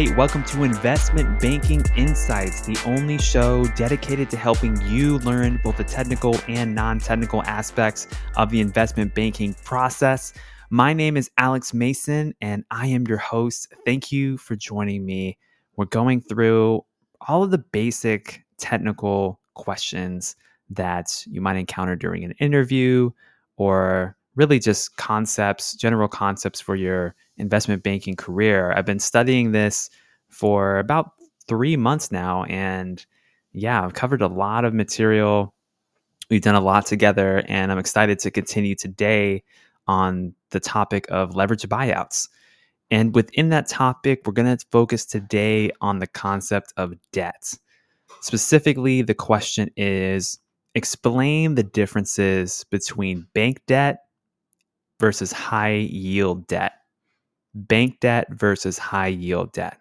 Welcome to Investment Banking Insights, the only show dedicated to helping you learn both the technical and non technical aspects of the investment banking process. My name is Alex Mason, and I am your host. Thank you for joining me. We're going through all of the basic technical questions that you might encounter during an interview or really just concepts, general concepts for your investment banking career. I've been studying this for about three months now. And yeah, I've covered a lot of material. We've done a lot together, and I'm excited to continue today on the topic of leverage buyouts. And within that topic, we're going to focus today on the concept of debt. Specifically, the question is explain the differences between bank debt versus high yield debt bank debt versus high yield debt?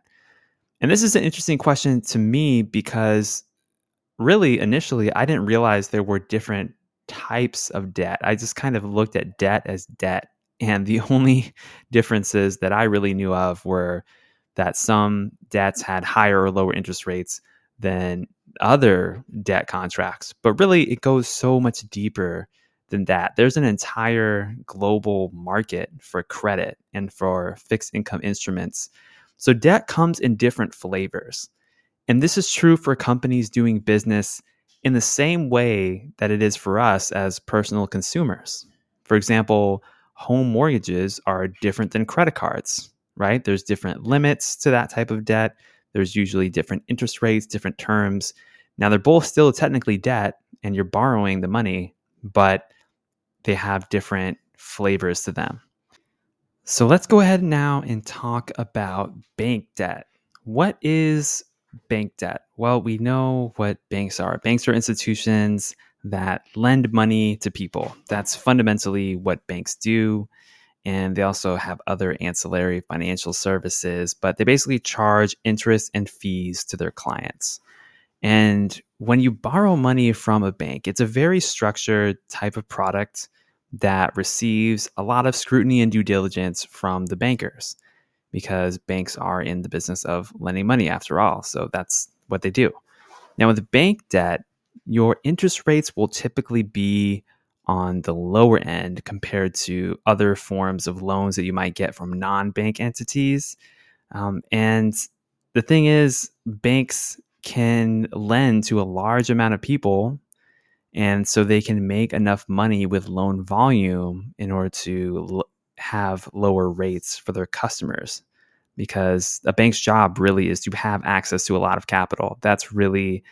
And this is an interesting question to me because really initially I didn't realize there were different types of debt. I just kind of looked at debt as debt. And the only differences that I really knew of were that some debts had higher or lower interest rates than other debt contracts. But really, it goes so much deeper than that. There's an entire global market for credit and for fixed income instruments. So debt comes in different flavors. And this is true for companies doing business in the same way that it is for us as personal consumers. For example, home mortgages are different than credit cards, right? There's different limits to that type of debt. There's usually different interest rates, different terms. Now, they're both still technically debt and you're borrowing the money, but they have different flavors to them. So let's go ahead now and talk about bank debt. What is bank debt? Well, we know what banks are. Banks are institutions that lend money to people. That's fundamentally what banks do. And they also have other ancillary financial services, but they basically charge interest and fees to their clients. And when you borrow money from a bank, it's a very structured type of product that receives a lot of scrutiny and due diligence from the bankers because banks are in the business of lending money after all. So that's what they do. Now, with bank debt, your interest rates will typically be on the lower end compared to other forms of loans that you might get from non bank entities. Um, and the thing is, banks can lend to a large amount of people and so they can make enough money with loan volume in order to l- have lower rates for their customers. Because a bank's job really is to have access to a lot of capital. That's really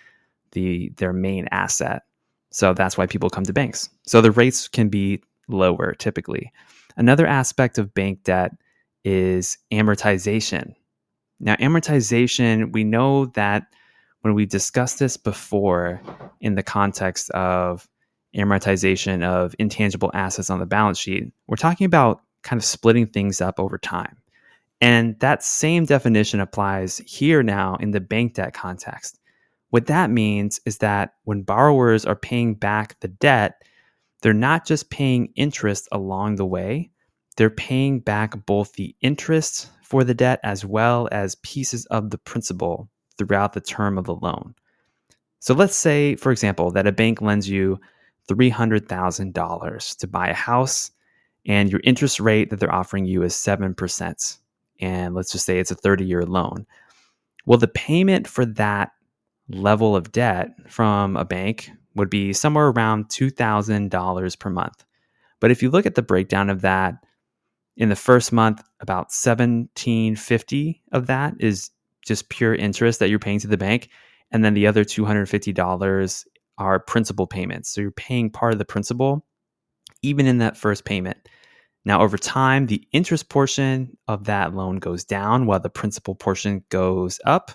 the their main asset. So that's why people come to banks. So the rates can be lower typically. Another aspect of bank debt is amortization. Now amortization we know that when we discussed this before in the context of amortization of intangible assets on the balance sheet, we're talking about kind of splitting things up over time. And that same definition applies here now in the bank debt context. What that means is that when borrowers are paying back the debt, they're not just paying interest along the way, they're paying back both the interest for the debt as well as pieces of the principal throughout the term of the loan. So let's say, for example, that a bank lends you $300,000 to buy a house, and your interest rate that they're offering you is 7%. And let's just say it's a 30 year loan. Well, the payment for that level of debt from a bank would be somewhere around $2,000 per month. But if you look at the breakdown of that, in the first month, about 1750 of that is just pure interest that you're paying to the bank. And then the other $250 are principal payments. So you're paying part of the principal even in that first payment. Now, over time, the interest portion of that loan goes down while the principal portion goes up,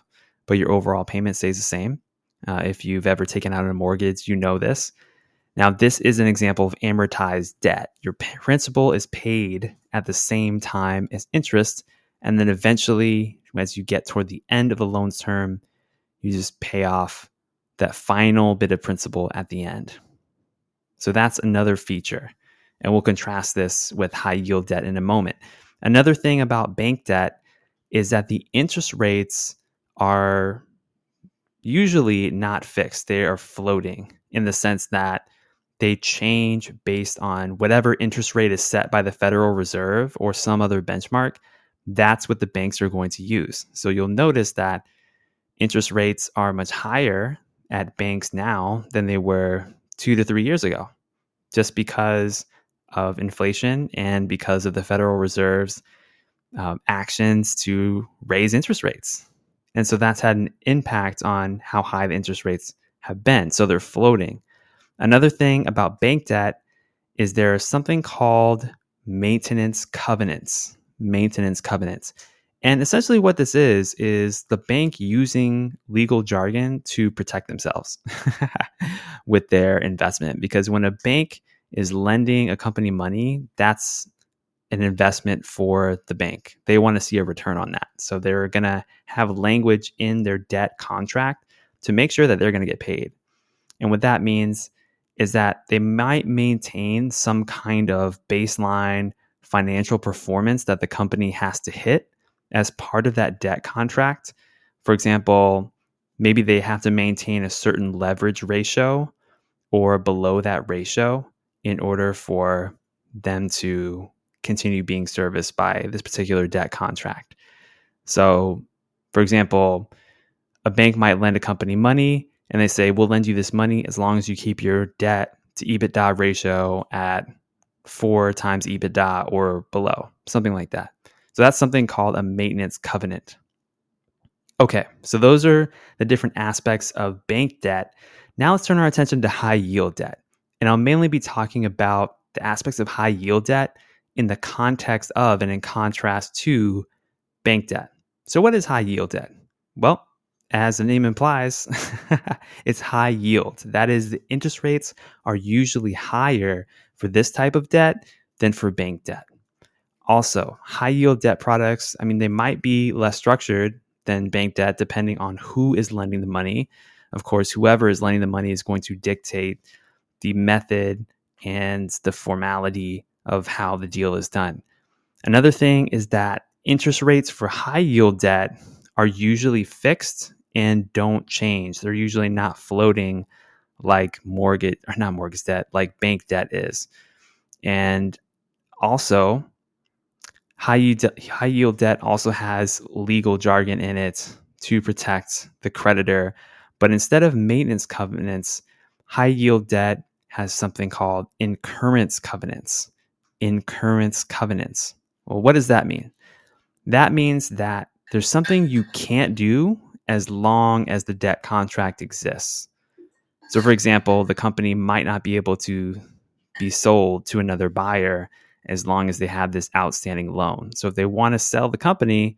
but your overall payment stays the same. Uh, if you've ever taken out a mortgage, you know this. Now, this is an example of amortized debt. Your principal is paid at the same time as interest, and then eventually as you get toward the end of the loan's term, you just pay off that final bit of principal at the end. So that's another feature. And we'll contrast this with high yield debt in a moment. Another thing about bank debt is that the interest rates are usually not fixed. They are floating in the sense that they change based on whatever interest rate is set by the Federal Reserve or some other benchmark. That's what the banks are going to use. So you'll notice that interest rates are much higher at banks now than they were two to three years ago, just because of inflation and because of the Federal Reserve's um, actions to raise interest rates. And so that's had an impact on how high the interest rates have been. So they're floating. Another thing about bank debt is there's something called maintenance covenants. Maintenance covenants. And essentially, what this is, is the bank using legal jargon to protect themselves with their investment. Because when a bank is lending a company money, that's an investment for the bank. They want to see a return on that. So they're going to have language in their debt contract to make sure that they're going to get paid. And what that means is that they might maintain some kind of baseline financial performance that the company has to hit as part of that debt contract. For example, maybe they have to maintain a certain leverage ratio or below that ratio in order for them to continue being serviced by this particular debt contract. So, for example, a bank might lend a company money and they say, We'll lend you this money as long as you keep your debt to EBITDA ratio at four times EBITDA or below, something like that. So, that's something called a maintenance covenant. Okay, so those are the different aspects of bank debt. Now let's turn our attention to high yield debt. And I'll mainly be talking about the aspects of high yield debt in the context of and in contrast to bank debt. So, what is high yield debt? Well, as the name implies, it's high yield. That is, the interest rates are usually higher for this type of debt than for bank debt. Also, high yield debt products, I mean, they might be less structured than bank debt depending on who is lending the money. Of course, whoever is lending the money is going to dictate the method and the formality of how the deal is done. Another thing is that interest rates for high yield debt are usually fixed and don't change. They're usually not floating like mortgage or not mortgage debt, like bank debt is. And also, high yield, high yield debt also has legal jargon in it to protect the creditor. But instead of maintenance covenants, high yield debt has something called incurrence covenants incurrence covenants. Well, what does that mean? That means that there's something you can't do as long as the debt contract exists. So, for example, the company might not be able to be sold to another buyer as long as they have this outstanding loan. So, if they want to sell the company,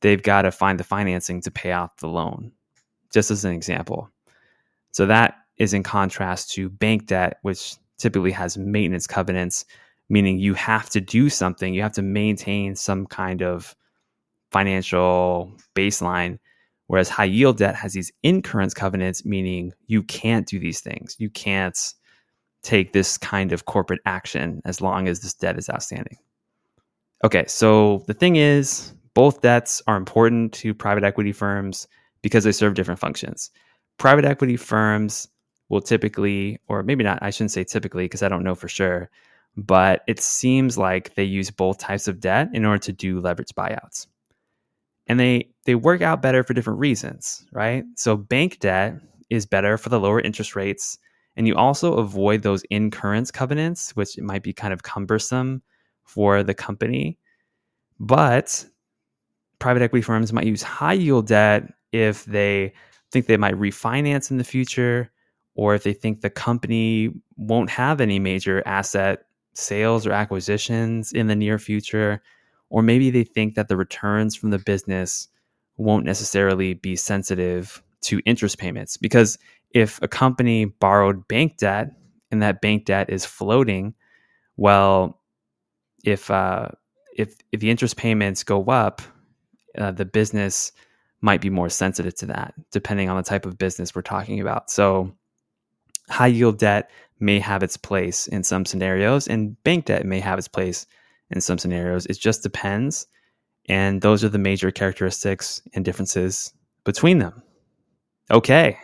they've got to find the financing to pay off the loan, just as an example. So, that is in contrast to bank debt, which typically has maintenance covenants meaning you have to do something, you have to maintain some kind of financial baseline. Whereas high yield debt has these incurrence covenants, meaning you can't do these things. You can't take this kind of corporate action as long as this debt is outstanding. Okay, so the thing is, both debts are important to private equity firms because they serve different functions. Private equity firms will typically, or maybe not, I shouldn't say typically because I don't know for sure, but it seems like they use both types of debt in order to do leverage buyouts. And they they work out better for different reasons, right? So bank debt is better for the lower interest rates and you also avoid those incurrence covenants which might be kind of cumbersome for the company. But private equity firms might use high yield debt if they think they might refinance in the future or if they think the company won't have any major asset sales or acquisitions in the near future, or maybe they think that the returns from the business won't necessarily be sensitive to interest payments. Because if a company borrowed bank debt and that bank debt is floating, well, if uh, if if the interest payments go up, uh, the business might be more sensitive to that, depending on the type of business we're talking about. So, high yield debt may have its place in some scenarios, and bank debt may have its place in some scenarios. It just depends. And those are the major characteristics and differences between them. Okay.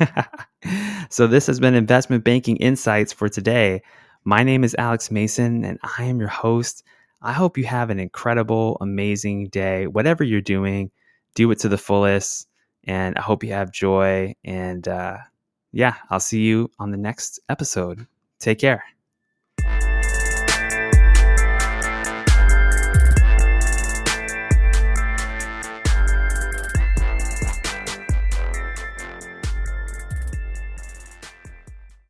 so this has been Investment Banking Insights for today. My name is Alex Mason, and I am your host. I hope you have an incredible, amazing day. Whatever you're doing, do it to the fullest. And I hope you have joy. And uh, yeah, I'll see you on the next episode. Take care.